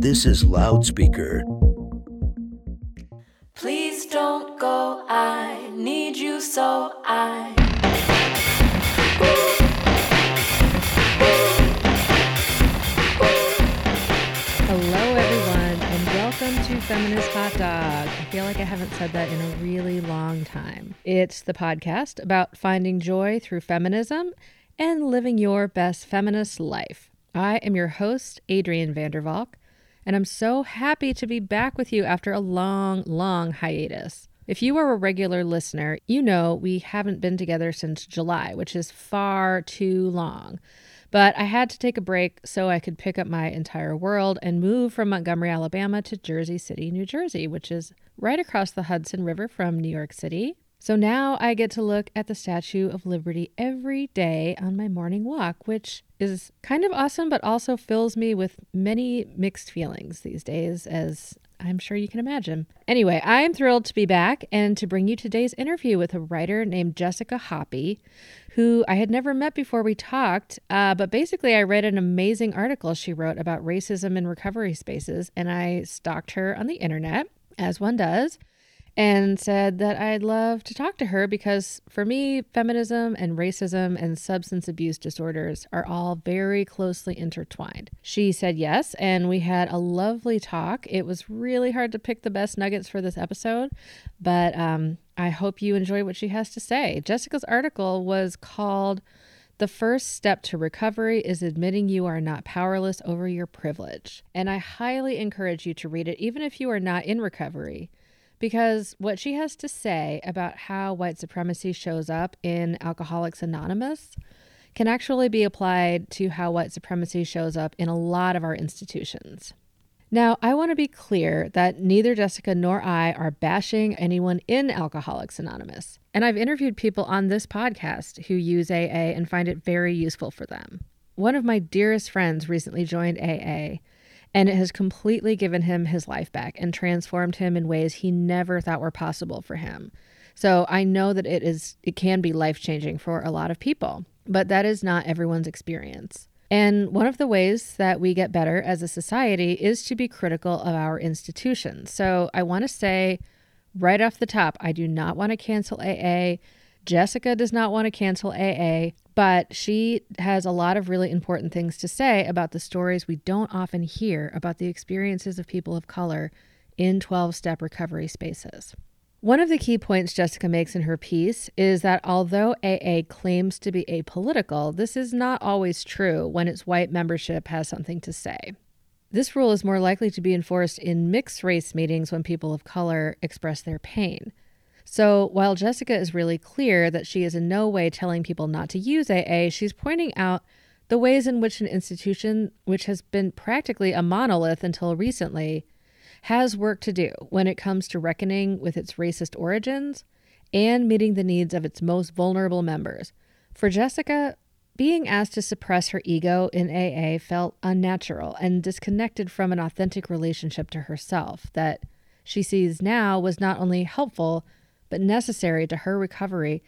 This is Loudspeaker. Please don't go, I need you so I. Hello, everyone, and welcome to Feminist Hot Dog. I feel like I haven't said that in a really long time. It's the podcast about finding joy through feminism and living your best feminist life. I am your host, Adrienne Vandervalk, and I'm so happy to be back with you after a long, long hiatus. If you are a regular listener, you know we haven't been together since July, which is far too long. But I had to take a break so I could pick up my entire world and move from Montgomery, Alabama to Jersey City, New Jersey, which is right across the Hudson River from New York City. So now I get to look at the Statue of Liberty every day on my morning walk, which is kind of awesome, but also fills me with many mixed feelings these days, as I'm sure you can imagine. Anyway, I am thrilled to be back and to bring you today's interview with a writer named Jessica Hoppe, who I had never met before we talked. Uh, but basically, I read an amazing article she wrote about racism in recovery spaces, and I stalked her on the internet, as one does and said that I'd love to talk to her because for me, feminism and racism and substance abuse disorders are all very closely intertwined. She said yes, and we had a lovely talk. It was really hard to pick the best nuggets for this episode, but um, I hope you enjoy what she has to say. Jessica's article was called the first step to recovery is admitting you are not powerless over your privilege. And I highly encourage you to read it, even if you are not in recovery because what she has to say about how white supremacy shows up in Alcoholics Anonymous can actually be applied to how white supremacy shows up in a lot of our institutions. Now, I want to be clear that neither Jessica nor I are bashing anyone in Alcoholics Anonymous. And I've interviewed people on this podcast who use AA and find it very useful for them. One of my dearest friends recently joined AA, and it has completely given him his life back and transformed him in ways he never thought were possible for him. So I know that it is it can be life-changing for a lot of people, but that is not everyone's experience. And one of the ways that we get better as a society is to be critical of our institutions. So I want to say right off the top, I do not want to cancel AA. Jessica does not want to cancel AA, but she has a lot of really important things to say about the stories we don't often hear about the experiences of people of color in 12 step recovery spaces. One of the key points Jessica makes in her piece is that although AA claims to be apolitical, this is not always true when its white membership has something to say. This rule is more likely to be enforced in mixed race meetings when people of color express their pain. So while Jessica is really clear that she is in no way telling people not to use AA, she's pointing out the ways in which an institution, which has been practically a monolith until recently, has work to do when it comes to reckoning with its racist origins and meeting the needs of its most vulnerable members. For Jessica, being asked to suppress her ego in AA felt unnatural and disconnected from an authentic relationship to herself that she sees now was not only helpful but necessary to her recovery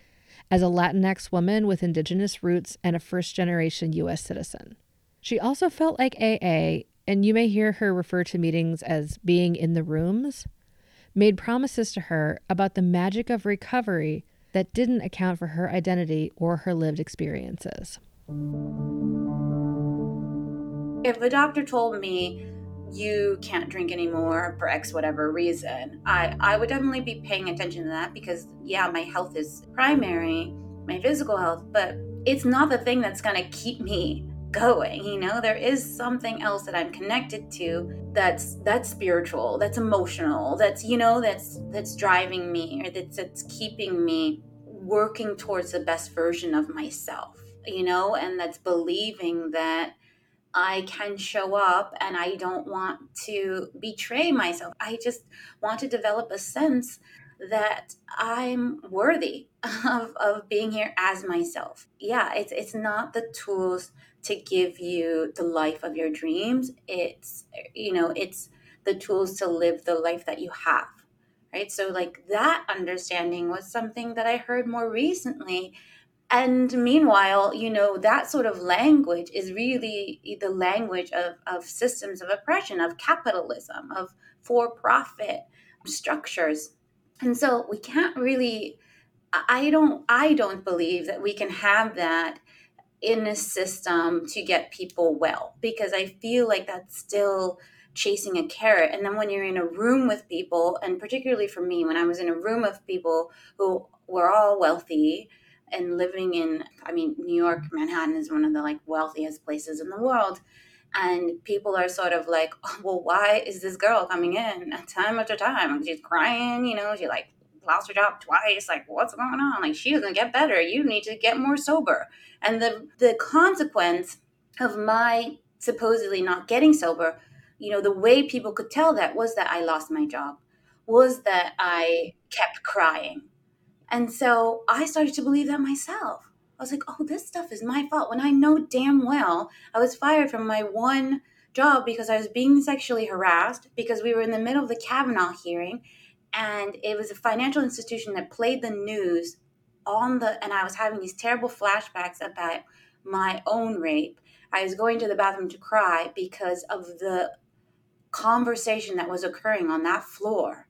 as a Latinx woman with indigenous roots and a first generation U.S. citizen. She also felt like AA, and you may hear her refer to meetings as being in the rooms, made promises to her about the magic of recovery that didn't account for her identity or her lived experiences. If the doctor told me you can't drink anymore for X whatever reason, I, I would definitely be paying attention to that because, yeah, my health is primary, my physical health, but it's not the thing that's going to keep me going you know? There is something else that i'm connected to that's that's spiritual that's emotional that's you know that's that's driving me or that's that's keeping me working towards the best version of myself you know? And that's believing that I can show up and I don't want to betray myself. I just want to develop a sense that I'm worthy of, of being here as myself. Yeah, it's it's not the tools to give you the life of your dreams. It's you know, it's the tools to live the life that you have. Right? So like that understanding was something that I heard more recently and meanwhile you know that sort of language is really the language of, of systems of oppression of capitalism of for-profit structures. And so we can't really i don't i don't believe that we can have that in a system to get people well because i feel like that's still chasing a carrot. And then when you're in a room with people and particularly for me when i was in a room of people who were all wealthy and living in i mean new york manhattan is one of the like wealthiest places in the world. And people are sort of like well why is this girl coming in time after time? She's crying you know she like lost her job twice. Like what's going on? Like she doesn't get better. You need to get more sober. And the the consequence of my supposedly not getting sober you know the way people could tell that was that i lost my job was that i kept crying and so I started to believe that myself. I was like, oh, this stuff is my fault when I know damn well I was fired from my one job because I was being sexually harassed because we were in the middle of the Kavanaugh hearing and it was a financial institution that played the news on the and I was having these terrible flashbacks about my own rape. I was going to the bathroom to cry because of the conversation that was occurring on that floor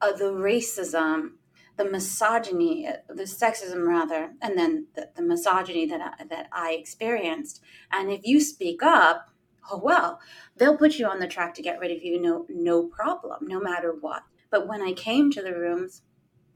of the racism the misogyny, the sexism rather, and then the, the misogyny that I, that I experienced. And if you speak up, oh well, they'll put you on the track to get rid of you, no no problem, no matter what. But when I came to the rooms,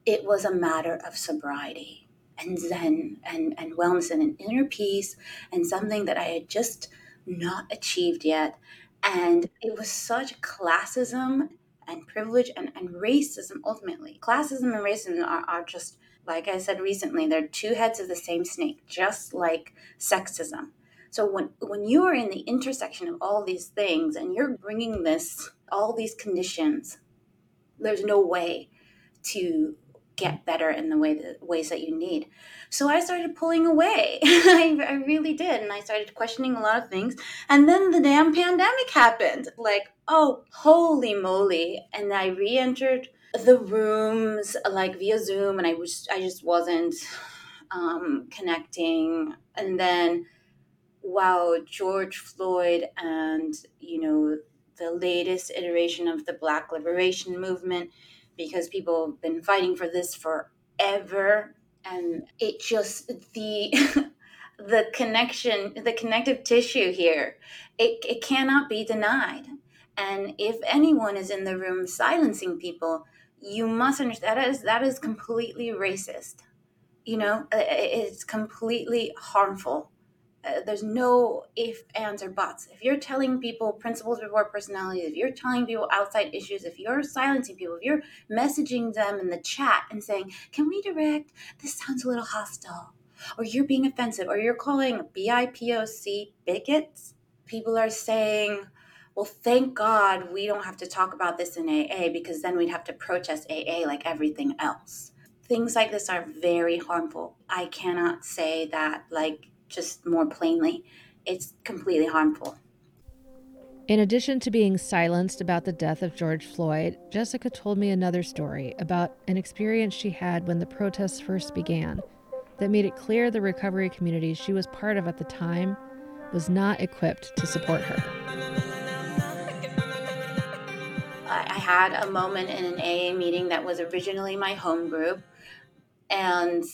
it was a matter of sobriety and zen and, and wellness and an inner peace and something that I had just not achieved yet. And it was such classism and privilege and, and racism ultimately. Classism and racism are, are just, like I said recently, they're two heads of the same snake, just like sexism. So when when you are in the intersection of all these things and you're bringing this all these conditions, there's no way to get better in the way the ways that you need. So I started pulling away. I, I really did. And I started questioning a lot of things. And then the damn pandemic happened. Like, oh, holy moly. And I re entered the rooms like via Zoom and I was I just wasn't um, connecting. And then wow, George Floyd and you know the latest iteration of the Black Liberation Movement because people have been fighting for this forever. And it just the the connection the connective tissue here it, it cannot be denied. And if anyone is in the room silencing people you must understand that is that is completely racist. You know it's completely harmful uh, there's no if, ands, or buts. If you're telling people principles before personalities, if you're telling people outside issues, if you're silencing people, if you're messaging them in the chat and saying, Can we direct? This sounds a little hostile. Or you're being offensive, or you're calling BIPOC bigots. People are saying, well, thank God we don't have to talk about this in AA because then we'd have to protest AA like everything else. Things like this are very harmful. I cannot say that like just more plainly, it's completely harmful. In addition to being silenced about the death of George Floyd, Jessica told me another story about an experience she had when the protests first began that made it clear the recovery community she was part of at the time was not equipped to support her. I had a moment in an AA meeting that was originally my home group, and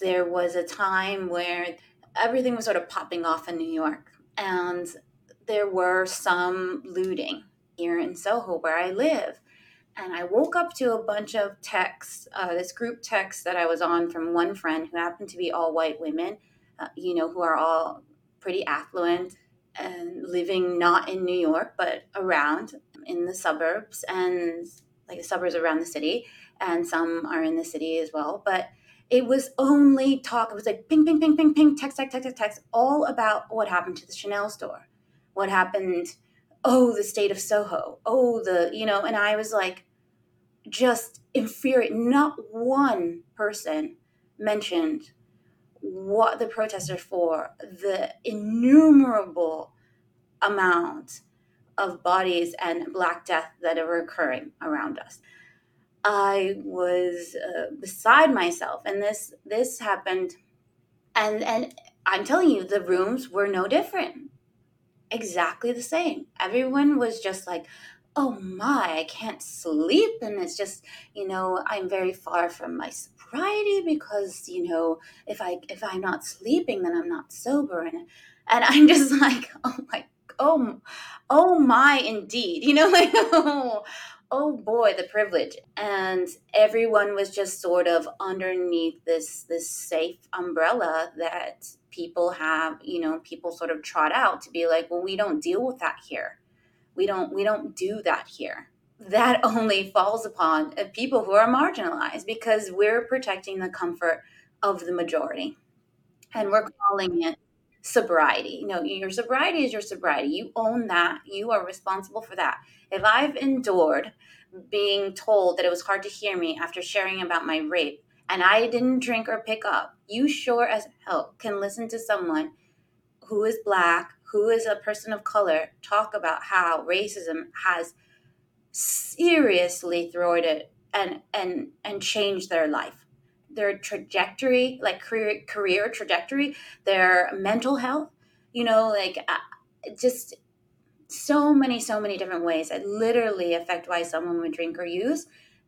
there was a time where everything was sort of popping off in New York. And there were some looting here in Soho where I live. And I woke up to a bunch of texts, uh, this group text that I was on from one friend who happened to be all white women, uh, you know, who are all pretty affluent and living not in New York, but around in the suburbs and like the suburbs around the city. And some are in the city as well. But it was only talk. It was like ping, ping, ping, ping, ping, text, text, text, text, text, all about what happened to the Chanel store, what happened. Oh, the state of Soho. Oh, the you know, and I was like, just infuriated. Not one person mentioned what the protests are for, the innumerable amount of bodies and Black death that are occurring around us. I was uh, beside myself, and this this happened And and I'm telling you, the rooms were no different. Exactly the same. Everyone was just like, oh my, I can't sleep. And it's just, you know, I'm very far from my sobriety because, you know, if I if I'm not sleeping, then I'm not sober. And and I'm just like, oh my, oh, oh my, indeed. You know, like, oh, oh boy, the privilege. And everyone was just sort of underneath this this safe umbrella that people have, you know, people sort of trot out to be like, well, we don't deal with that here. We don't we don't do that here. That only falls upon uh, people who are marginalized because we're protecting the comfort of the majority. And we're calling it sobriety. You know, your sobriety is your sobriety. You own that. You are responsible for that. If I've endured being told that it was hard to hear me after sharing about my rape and I didn't drink or pick up, you sure as hell can listen to someone who is black, who is a person of color, talk about how racism has seriously thwarted and and and changed their life. Their trajectory, like career career trajectory, their mental health, you know, like uh, just so many, so many different ways that literally affect why someone would drink or use.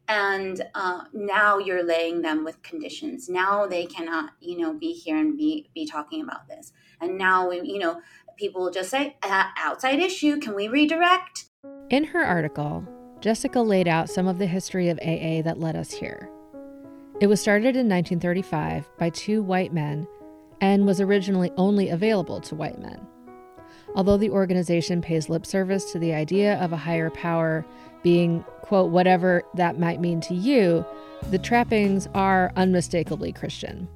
And uh, now you're laying them with conditions. Now they cannot, you know, be here and be be talking about this. And now we, you know, people will just say, uh, outside issue. Can we redirect? In her article, Jessica laid out some of the history of AA that led us here. It was started in 1935 by two white men and was originally only available to white men. Although the organization pays lip service to the idea of a higher power being, quote, whatever that might mean to you, the trappings are unmistakably Christian.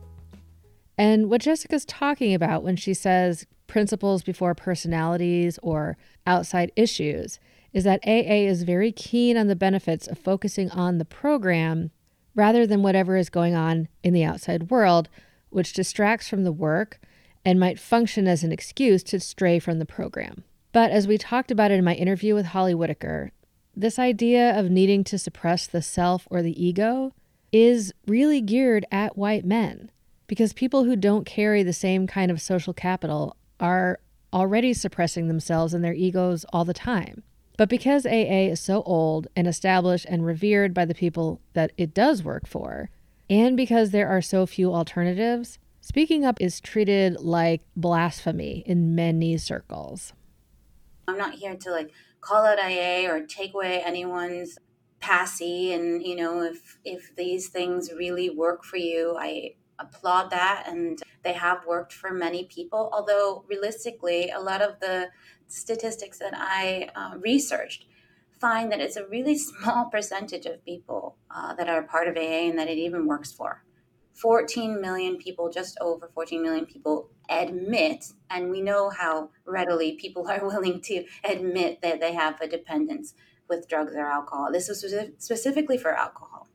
And what Jessica's talking about when she says principles before personalities or outside issues is that AA is very keen on the benefits of focusing on the program rather than whatever is going on in the outside world, which distracts from the work and might function as an excuse to stray from the program. But as we talked about in my interview with Holly Whitaker, this idea of needing to suppress the self or the ego is really geared at white men because people who don't carry the same kind of social capital are already suppressing themselves and their egos all the time. But because AA is so old and established and revered by the people that it does work for, and because there are so few alternatives, speaking up is treated like blasphemy in many circles. I'm not here to like call out AA or take away anyone's passy and you know if if these things really work for you, I applaud that and they have worked for many people although realistically a lot of the statistics that I uh, researched find that it's a really small percentage of people uh, that are part of AA and that it even works for. 14 million people, just over 14 million people, admit, and we know how readily people are willing to admit that they have a dependence with drugs or alcohol. This was specifically for alcohol.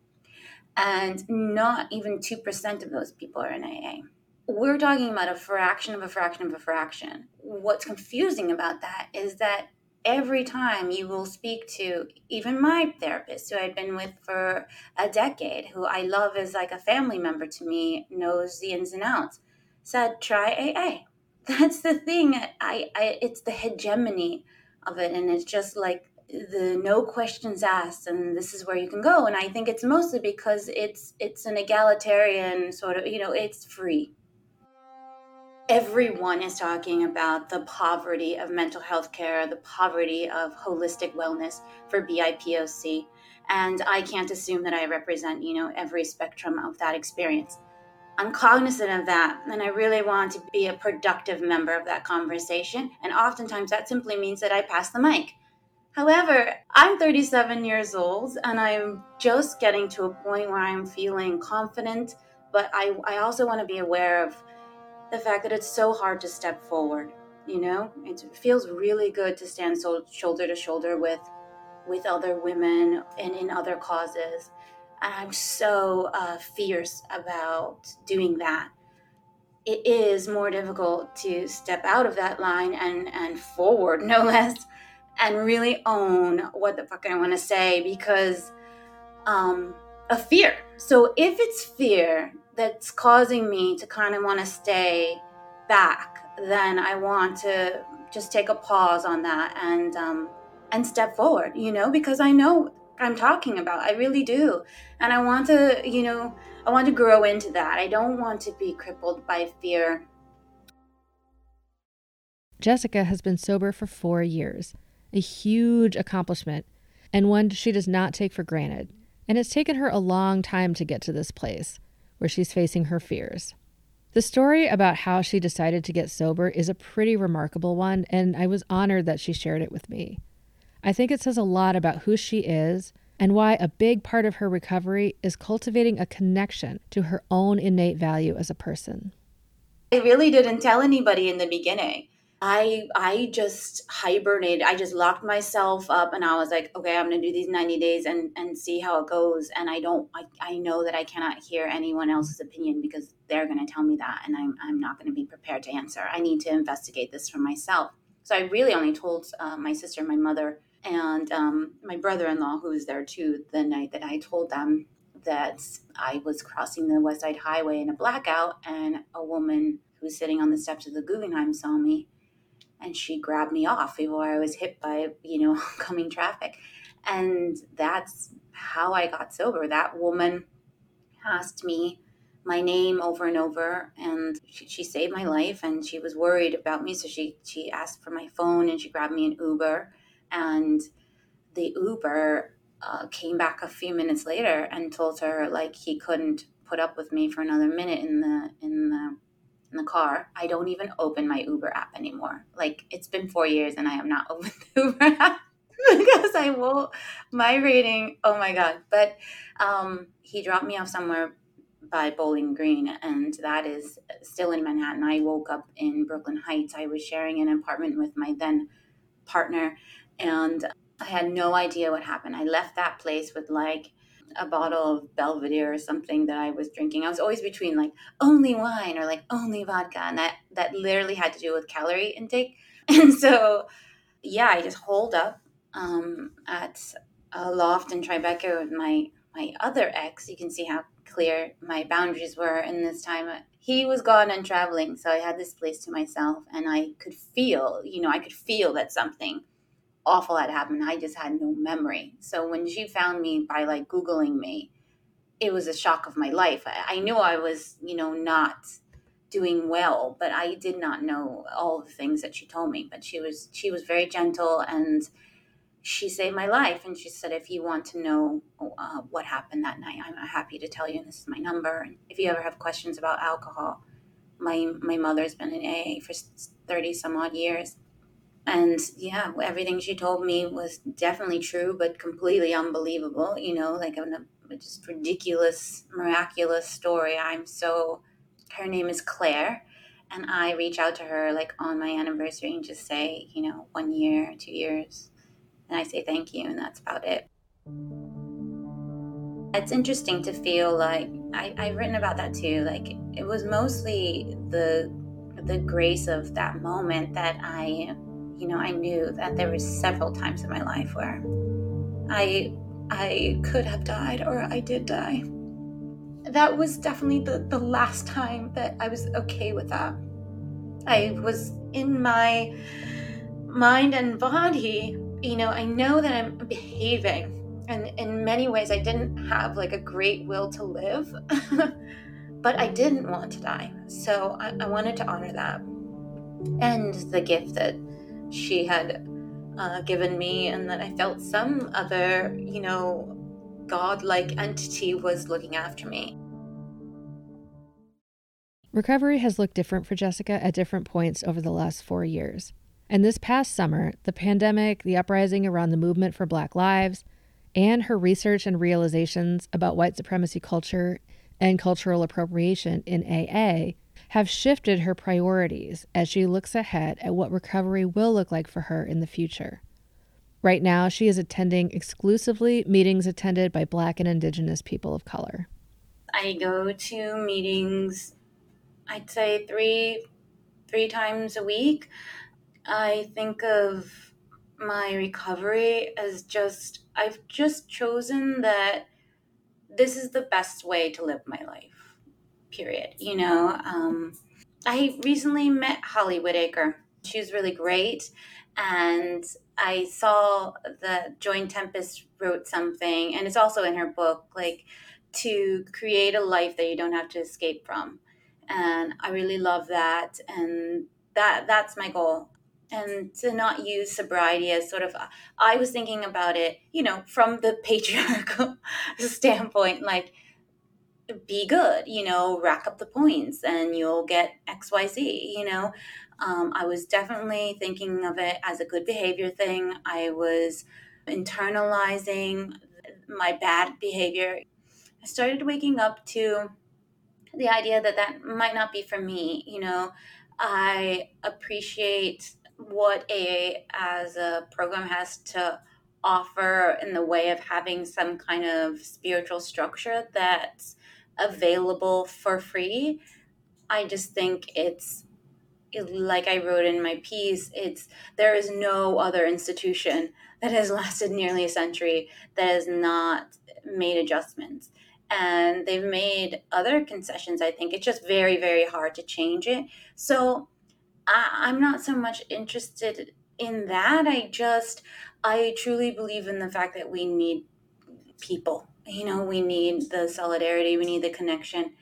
And not even 2% of those people are in AA we're talking about a fraction of a fraction of a fraction. What's confusing about that is that every time you will speak to even my therapist who I've been with for a decade, who I love as like a family member to me, knows the ins and outs, said try AA. That's the thing. I, I it's the hegemony of it, and it's just like the no questions asked and this is where you can go and i think it's mostly because it's it's an egalitarian sort of you know it's free everyone is talking about the poverty of mental health care, the poverty of holistic wellness for BIPOC. And I can't assume that I represent, you know, every spectrum of that experience. I'm cognizant of that, and I really want to be a productive member of that conversation. And oftentimes that simply means that I pass the mic. However, I'm 37 years old, and I'm just getting to a point where I'm feeling confident, but I, I also want to be aware of the fact that it's so hard to step forward. You know, it feels really good to stand so shoulder to shoulder with with other women and in other causes. And I'm so uh, fierce about doing that. It is more difficult to step out of that line and and forward, no less, and really own what the fuck I want to say because um, of fear. So if it's fear that's causing me to kind of want to stay back, then I want to just take a pause on that and um, and step forward. You know, because I know I'm talking about. I really do, and I want to, you know, I want to grow into that. I don't want to be crippled by fear. Jessica has been sober for four years, a huge accomplishment, and one she does not take for granted. And it's taken her a long time to get to this place where she's facing her fears. The story about how she decided to get sober is a pretty remarkable one, and I was honored that she shared it with me. I think it says a lot about who she is and why a big part of her recovery is cultivating a connection to her own innate value as a person. I really didn't tell anybody in the beginning. I I just hibernated. I just locked myself up and I was like, okay, I'm gonna do these 90 days and and see how it goes. And I don't I, I know that I cannot hear anyone else's opinion because they're gonna tell me that and I'm I'm not gonna be prepared to answer. I need to investigate this for myself. So I really only told uh, my sister, my mother, and um, my brother-in-law who was there too the night that I told them that I was crossing the West Side Highway in a blackout and a woman who was sitting on the steps of the Guggenheim saw me and she grabbed me off before I was hit by, you know, coming traffic. And that's how I got sober. That woman asked me my name over and over and she, she, saved my life and she was worried about me so she she asked for my phone and she grabbed me an uber and the uber uh, came back a few minutes later and told her like he couldn't put up with me for another minute in the in the in the car, I don't even open my Uber app anymore. Like it's been four years and I have not opened the Uber app because I will my rating. Oh my god! But um, he dropped me off somewhere by Bowling Green, and that is still in Manhattan. I woke up in Brooklyn Heights. I was sharing an apartment with my then partner, and I had no idea what happened. I left that place with like a bottle of Belvedere or something that I was drinking. I was always between like only wine or like only vodka, and that that literally had to do with calorie intake. And so, yeah, I just holed up um, at a loft in Tribeca with my my other ex. You can see how clear my boundaries were in this time. He was gone and traveling, so I had this place to myself, and I could feel, you know, I could feel that something awful had happened. I just had no memory. So when she found me by like Googling me, it was a shock of my life. I, I knew I was, you know, not doing well, but I did not know all the things that she told me. But she was she was very gentle and she saved my life. And she said, if you want to know uh, what happened that night, I'm happy to tell you. And this is my number. And if you ever have questions about alcohol, my my mother's been in AA for thirty some odd years and yeah everything she told me was definitely true but completely unbelievable you know like a, uh, just ridiculous miraculous story. I'm so her name is claire and i reach out to her like on my anniversary and just say you know one year two years and i say thank you and that's about it. It's interesting to feel like I, i've written about that too like it was mostly the the grace of that moment that i you know, I knew that there was several times in my life where I I could have died or I did die. That was definitely the, the last time that I was okay with that. I was in my mind and body, you know, I know that I'm behaving. And in many ways, I didn't have like a great will to live, but I didn't want to die. So I, I wanted to honor that. And the gift that she had uh, given me, and that I felt some other, you know, God-like entity was looking after me. Recovery has looked different for Jessica at different points over the last four years. And this past summer, the pandemic, the uprising around the movement for Black Lives, and her research and realizations about white supremacy culture and cultural appropriation in AA have shifted her priorities as she looks ahead at what recovery will look like for her in the future. Right now, she is attending exclusively meetings attended by Black and Indigenous people of color. I go to meetings, I'd say three, three times a week. I think of my recovery as just, I've just chosen that this is the best way to live my life period. You know, um, I recently met Holly Whitaker. She was really great. And I saw that Joy Tempest wrote something, and it's also in her book, like to create a life that you don't have to escape from. And I really love that. And that that's my goal. And to not use sobriety as sort of, I was thinking about it, you know, from the patriarchal standpoint, like, be good, you know, rack up the points and you'll get XYZ, you know. Um, I was definitely thinking of it as a good behavior thing. I was internalizing my bad behavior. I started waking up to the idea that that might not be for me. You know, I appreciate what AA as a program has to offer in the way of having some kind of spiritual structure that's available for free. I just think it's like I wrote in my piece, it's there is no other institution that has lasted nearly a century that has not made adjustments. And they've made other concessions. I think it's just very, very hard to change it. So I, I'm not so much interested in that. I just, I truly believe in the fact that we need people. You know, we need the solidarity, we need the connection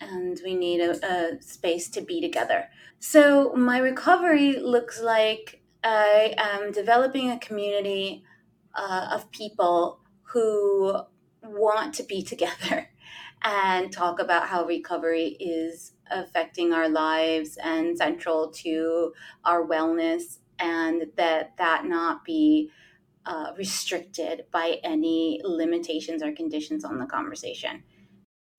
and we need a, a space to be together. So, my recovery looks like I am developing a community uh, of people who want to be together and talk about how recovery is affecting our lives and central to our wellness and that that not be uh, restricted by any limitations or conditions on the conversation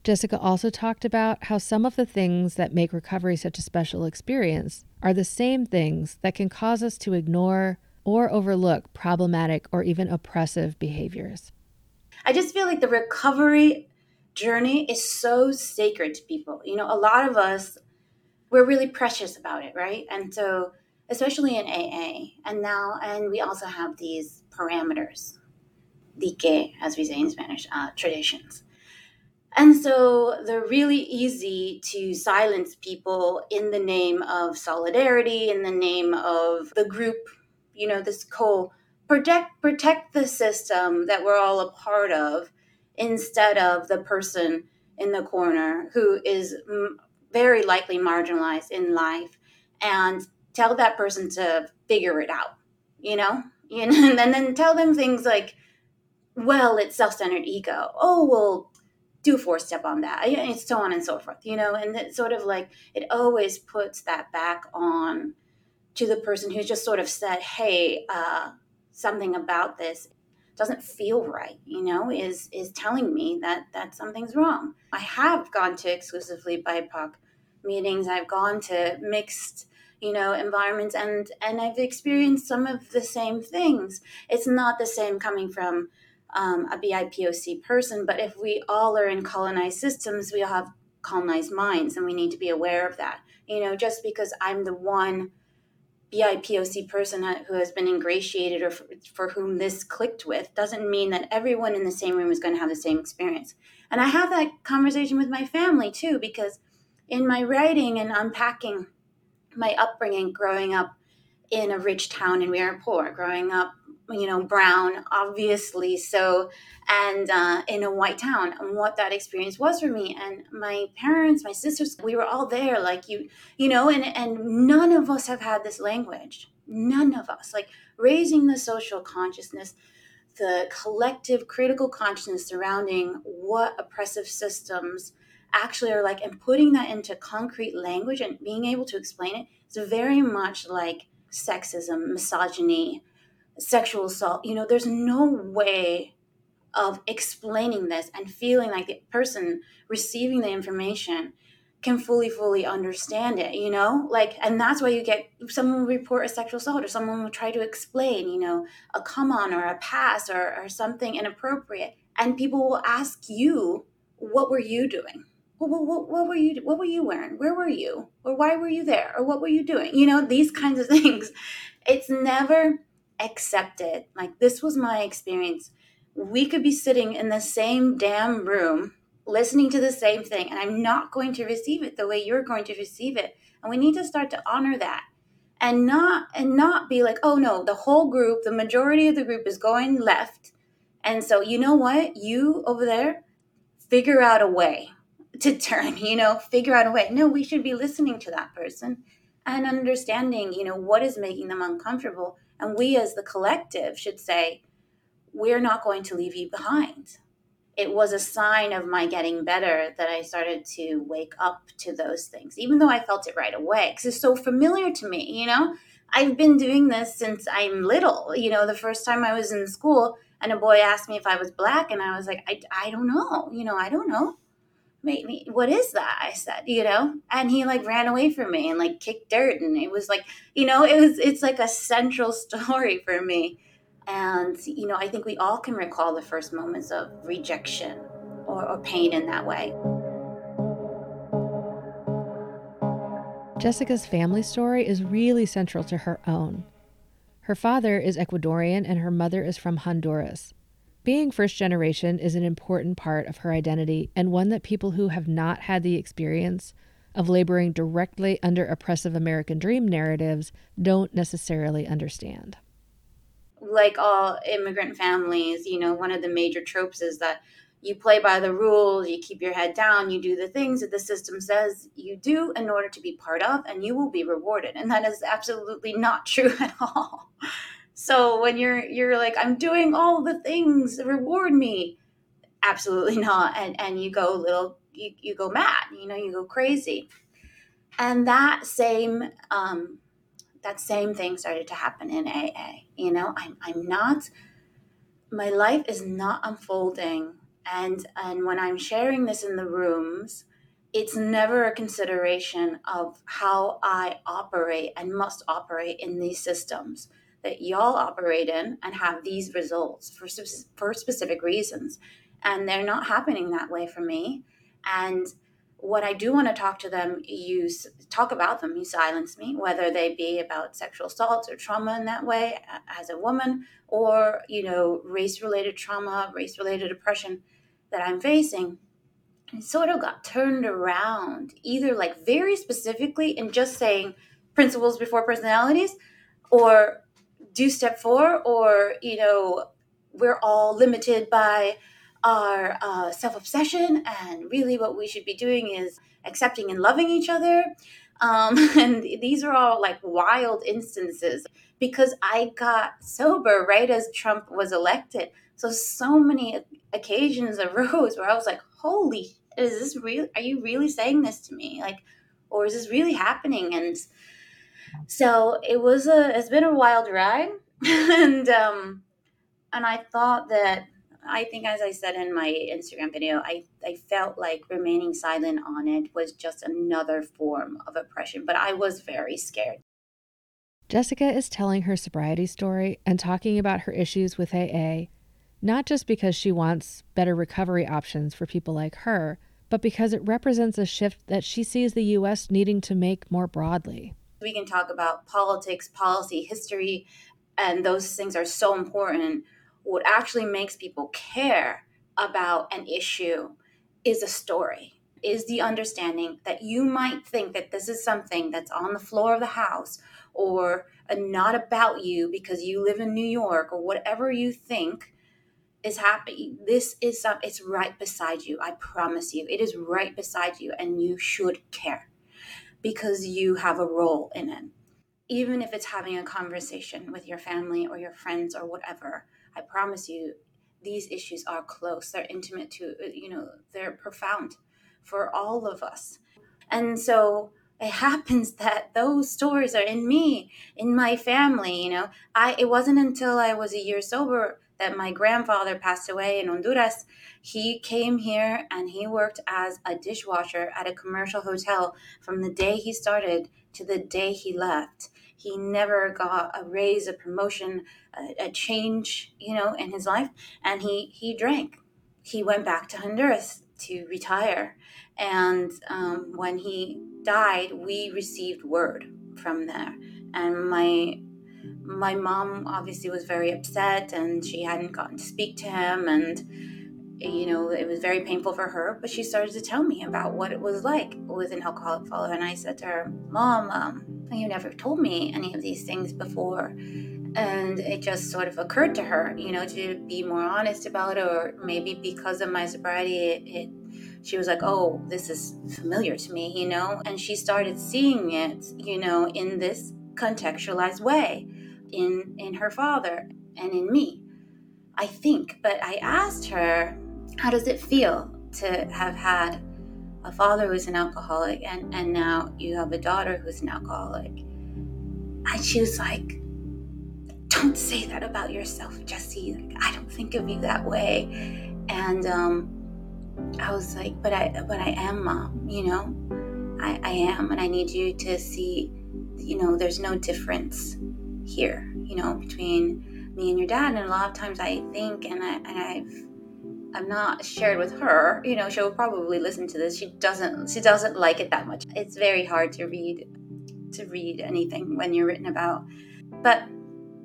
Jessica also talked about how some of the things that make recovery such a special experience are the same things that can cause us to ignore or overlook problematic or even oppressive behaviors. I just feel like the recovery journey is so sacred to people. You know, a lot of us, we're really precious about it, right? And so, especially in AA, and now, and we also have these parameters, dique, as we say in Spanish, uh, traditions and so they're really easy to silence people in the name of solidarity, in the name of the group, you know, this whole protect protect the system that we're all a part of instead of the person in the corner who is very likely marginalized in life and tell that person to figure it out, you know? You know, and then, tell them things like, well, it's self-centered ego. Oh, well, do four step on that. And so on and so forth you know and it's sort of like it always puts that back on to the person who just sort of said hey uh, something about this doesn't feel right you know is is telling me that that something's wrong. I have gone to exclusively bipoc meetings. I've gone to mixed you know environments and and i've experienced some of the same things it's not the same coming from um, a BIPOC person. But if we all are in colonized systems, we all have colonized minds, and we need to be aware of that. You know, just because I'm the one BIPOC person who has been ingratiated or for, for, whom this clicked with doesn't mean that everyone in the same room is going to have the same experience. And I have that conversation with my family too, because in my writing and unpacking my upbringing growing up in a rich town and we are poor, growing up you know brown obviously so and uh, in a white town and what that experience was for me and my parents my sisters we were all there like you you know and and none of us have had this language none of us like raising the social consciousness the collective critical consciousness surrounding what oppressive systems actually are like and putting that into concrete language and being able to explain it is very much like sexism misogyny sexual assault. You know there's no way of explaining this and feeling like the person receiving the information can fully fully understand it you know? Like and that's why you get someone will report a sexual assault or someone will try to explain you know a come on or a pass or, or something inappropriate. And people will ask you what were you doing well, what, what were you what were you wearing where were you or why were you there or what were you doing you know these kinds of things it's never accepted. Like, this was my experience. We could be sitting in the same damn room listening to the same thing and I'm not going to receive it the way you're going to receive it. And we need to start to honor that and not and not be like, "Oh no, the whole group, the majority of the group is going left." And so, you know what? You over there figure out a way to turn, you know, figure out a way. No, we should be listening to that person and understanding, you know, what is making them uncomfortable. And we as the collective should say, we're not going to leave you behind it was a sign of my getting better that I started to wake up to those things, even though I felt it right away because it's so familiar to me. You know, I've been doing this since I'm little. You know, the first time I was in school and a boy asked me if I was black, and I was like, I, I don't know. You know, I don't know. Maybe, what is that? I said, you know, and he like ran away from me and like kicked dirt. And it was like, you know, it was, it's like a central story for me and, you know, I think we all can recall the first moments of rejection or, or pain in that way. Jessica's family story is really central to her own. Her father is Ecuadorian and her mother is from Honduras. Being first generation is an important part of her identity and one that people who have not had the experience of laboring directly under oppressive American dream narratives don't necessarily understand like all immigrant families, you know, one of the major tropes is that you play by the rules, you keep your head down, you do the things that the system says you do in order to be part of, and you will be rewarded. And that is absolutely not true at all. So when you're you're like, I'm doing all the things, reward me. Absolutely not. And and you go little you, you go mad, you know, you go crazy. And that same um that same thing started to happen in AA. You know, I'm, I'm not, my life is not unfolding. And, and when I'm sharing this in the rooms, it's never a consideration of how I operate and must operate in these systems that y'all operate in and have these results for, for specific reasons. And they're not happening that way for me. And what I do want to talk to them, you talk about them, you silence me, whether they be about sexual assault or trauma in that way as a woman, or you know, race-related trauma, race-related oppression that I'm facing. And sort of got turned around, either like very specifically in just saying principles before personalities, or do step four, or you know, we're all limited by our uh, self obsession, and really what we should be doing is accepting and loving each other. Um, and these are all like wild instances because I got sober right as Trump was elected. So, so many occasions arose where I was like, holy, is this real? Are you really saying this to me? Like, or is this really happening? And so it was a, it's been a wild ride. and, um, and I thought that I think, as I said in my Instagram video, I, I felt like remaining silent on it was just another form of oppression, but I was very scared. Jessica is telling her sobriety story and talking about her issues with AA, not just because she wants better recovery options for people like her, but because it represents a shift that she sees the U.S. needing to make more broadly. We can talk about politics, policy, history, and those things are so important what actually makes people care about an issue is a story, is the understanding that you might think that this is something that's on the floor of the house or uh, not about you because you live in New York or whatever you think is happening. This is some, it's right beside you. I promise you. It is right beside you and you should care because you have a role in it. Even if it's having a conversation with your family or your friends or whatever, I promise you, these issues are close. They're intimate to, uh, you know, they're profound for all of us. And so it happens that those stories are in me, in my family. You know, I it wasn't until I was a year sober my grandfather passed away in Honduras. He came here and he worked as a dishwasher at a commercial hotel from the day he started to the day he left. He never got a raise, a promotion, a, a change, you know, in his life. And he, he drank. He went back to Honduras to retire. And um, when he died, we received word from there. And my my mom obviously was very upset and she hadn't gotten to speak to him and you know, it was very painful for her, but she started to tell me about what it was like with an alcoholic father. And I said to her, Mom, um, you never told me any of these things before. And it just sort of occurred to her, you know, to be more honest about it, or maybe because of my sobriety, it, it she was like, oh, this is familiar to me, you know? And she started seeing it, you know, in this contextualized way in in her father and in me. I think, but I asked her, how does it feel to have had a father who's an alcoholic and, and now you have a daughter who's an alcoholic? And she was like, don't say that about yourself, Jesse. Like, I don't think of you that way. And um, I was like, but I, but I am mom, you know, I, I am, and I need you to see, you know, there's no difference here, you know, between me and your dad. And a lot of times I think, and I, and I've, I've not shared with her, you know, she'll probably listen to this. She doesn't, she doesn't like it that much. It's very hard to read, to read anything when you're written about, but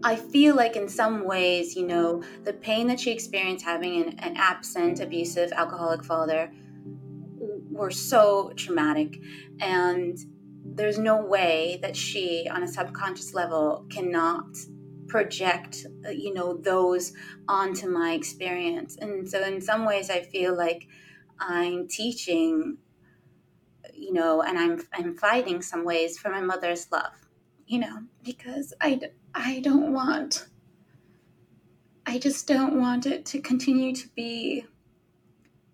I feel like in some ways, you know, the pain that she experienced having an, an absent, abusive, alcoholic father were so traumatic. And there's no way that she, on a subconscious level, cannot project, uh, you know, those onto my experience. And so, in some ways, I feel like I'm teaching, you know, and I'm I'm fighting some ways for my mother's love, you know, because I I don't want, I just don't want it to continue to be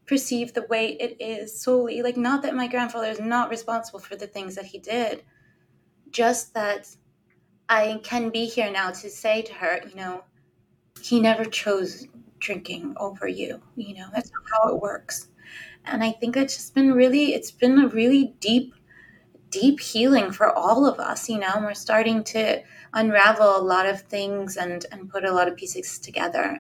perceived the way it is solely. Like, not that my grandfather is not responsible for the things that he did, just that I can be here now to say to her, you know, he never chose drinking over you. You know, that's not how it works. And I think it's just been really, it's been a really deep, deep healing for all of us, you know, and we're starting to unravel a lot of things and, and put a lot of pieces together.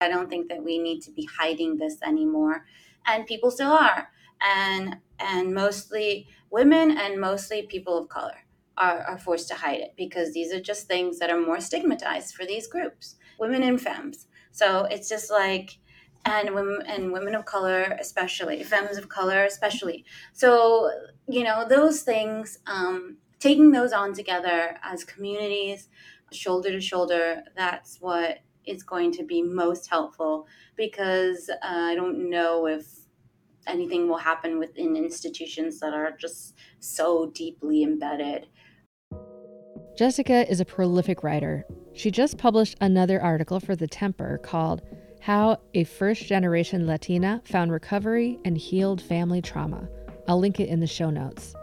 I don't think that we need to be hiding this anymore. And people still are. And and mostly women and mostly people of color are, are forced to hide it because these are just things that are more stigmatized for these groups, women and femmes. So it's just like and women and women of color especially, femmes of color especially. So, you know, those things um, taking those on together as communities, shoulder to shoulder, that's what is going to be most helpful because uh, I don't know if anything will happen within institutions that are just so deeply embedded. Jessica is a prolific writer. She just published another article for The Temper called How a First Generation Latina Found Recovery and Healed Family Trauma. I'll link it in the show notes.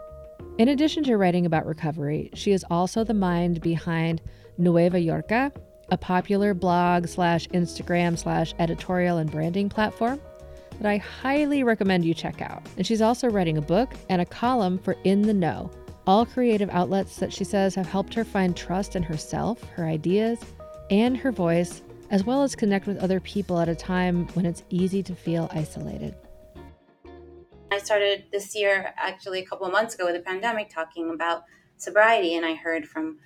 In addition to writing about recovery, she is also the mind behind Nueva Yorka, a popular blog slash Instagram slash editorial and branding platform that I highly recommend you check out. And she's also writing a book and a column for In the Know, all creative outlets that she says have helped her find trust in herself, her ideas, and her voice, as well as connect with other people at a time when it's easy to feel isolated. I started this year, actually a couple of months ago, with the pandemic, talking about sobriety, and I heard from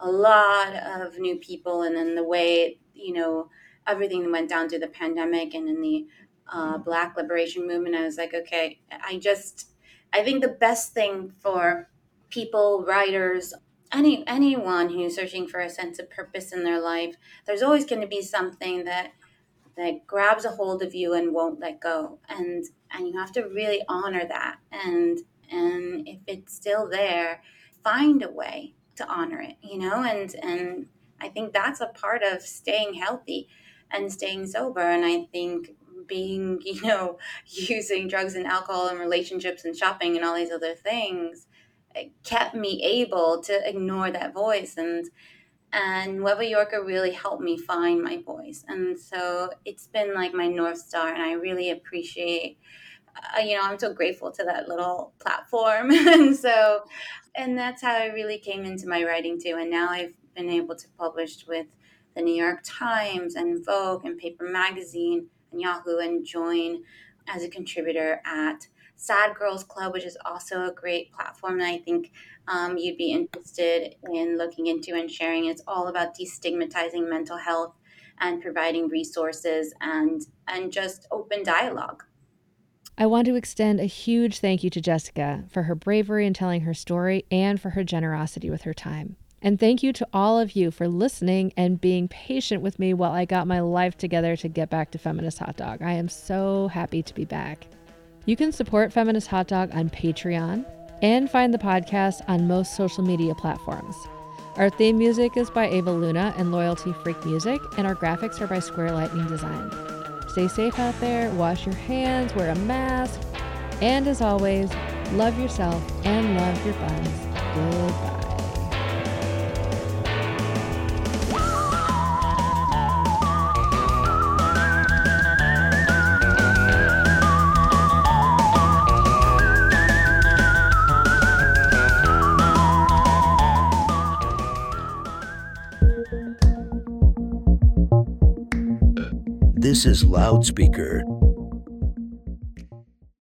a lot of new people, and then the way you know everything went down through the pandemic, and in the uh, Black liberation movement. I was like, okay, I just, I think the best thing for people, writers, any anyone who's searching for a sense of purpose in their life, there's always going to be something that that grabs a hold of you and won't let go and and you have to really honor that and and if it's still there find a way to honor it you know and and i think that's a part of staying healthy and staying sober and i think being you know using drugs and alcohol and relationships and shopping and all these other things kept me able to ignore that voice and and Nueva Yorka really helped me find my voice. And so it's been like my North Star, and I really appreciate, uh, you know, I'm so grateful to that little platform. and so, and that's how I really came into my writing too. And now I've been able to publish with the New York Times and Vogue and Paper Magazine and Yahoo and join as a contributor at Sad Girls Club, which is also a great platform that I think um, you'd be interested in looking into and sharing. It's all about destigmatizing mental health and providing resources and and just open dialogue. I want to extend a huge thank you to Jessica for her bravery in telling her story and for her generosity with her time. And thank you to all of you for listening and being patient with me while I got my life together to get back to Feminist Hot Dog. I am so happy to be back. You can support Feminist Hot Dog on Patreon and find the podcast on most social media platforms. Our theme music is by Ava Luna and Loyalty Freak Music, and our graphics are by Square Lightning Design. Stay safe out there, wash your hands, wear a mask, and as always, love yourself and love your buns. Goodbye. This is Loudspeaker